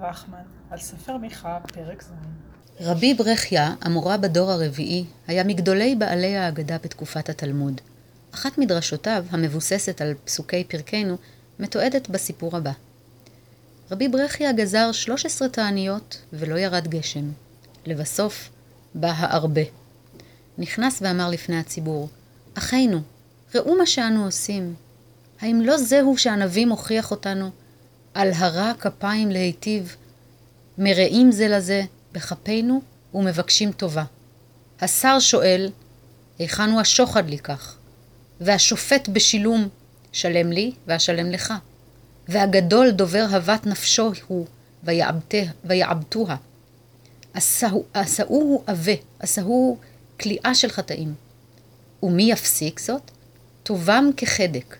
רחמן על ספר מיכה, פרק ז'. רבי ברכיה, המורה בדור הרביעי, היה מגדולי בעלי ההגדה בתקופת התלמוד. אחת מדרשותיו, המבוססת על פסוקי פרקנו, מתועדת בסיפור הבא. רבי ברכיה גזר 13 תעניות ולא ירד גשם. לבסוף בא הארבה. נכנס ואמר לפני הציבור, אחינו, ראו מה שאנו עושים. האם לא זהו שהנביא מוכיח אותנו? על הרע כפיים להיטיב, מרעים זה לזה בכפינו ומבקשים טובה. השר שואל, היכן הוא השוחד לכך? והשופט בשילום, שלם לי ואשלם לך. והגדול דובר הבת נפשו הוא, ויעבטוה. עשאוהו עבה, עשאוהו כליאה של חטאים. ומי יפסיק זאת? טובם כחדק.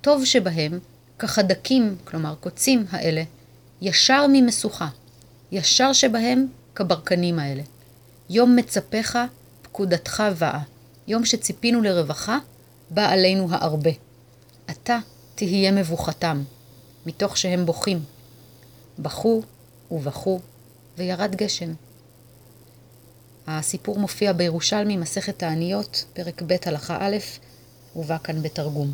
טוב שבהם, כחדקים, כלומר קוצים האלה, ישר ממשוכה. ישר שבהם כברקנים האלה. יום מצפך, פקודתך באה. יום שציפינו לרווחה, בא עלינו הארבה. אתה תהיה מבוכתם, מתוך שהם בוכים. בכו ובכו, וירד גשם. הסיפור מופיע בירושלמי, מסכת תעניות, פרק ב' הלכה א', ובא כאן בתרגום.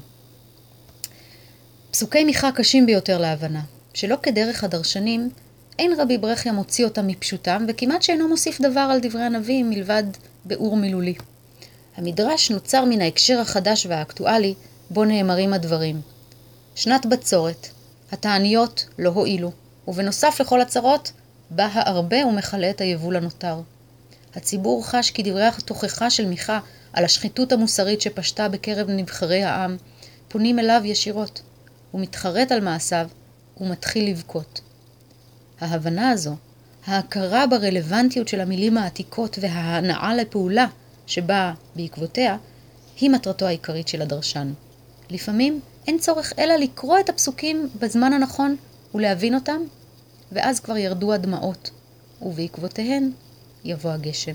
פסוקי מיכה קשים ביותר להבנה, שלא כדרך הדרשנים, אין רבי ברכיה מוציא אותם מפשוטם, וכמעט שאינו מוסיף דבר על דברי הנביא מלבד ביאור מילולי. המדרש נוצר מן ההקשר החדש והאקטואלי, בו נאמרים הדברים. שנת בצורת, התעניות לא הועילו, ובנוסף לכל הצרות, בא הארבה ומכלה את היבול הנותר. הציבור חש כי דברי התוכחה של מיכה על השחיתות המוסרית שפשטה בקרב נבחרי העם, פונים אליו ישירות. הוא מתחרט על מעשיו ומתחיל לבכות. ההבנה הזו, ההכרה ברלוונטיות של המילים העתיקות וההנאה לפעולה שבאה בעקבותיה, היא מטרתו העיקרית של הדרשן. לפעמים אין צורך אלא לקרוא את הפסוקים בזמן הנכון ולהבין אותם, ואז כבר ירדו הדמעות, ובעקבותיהן יבוא הגשם.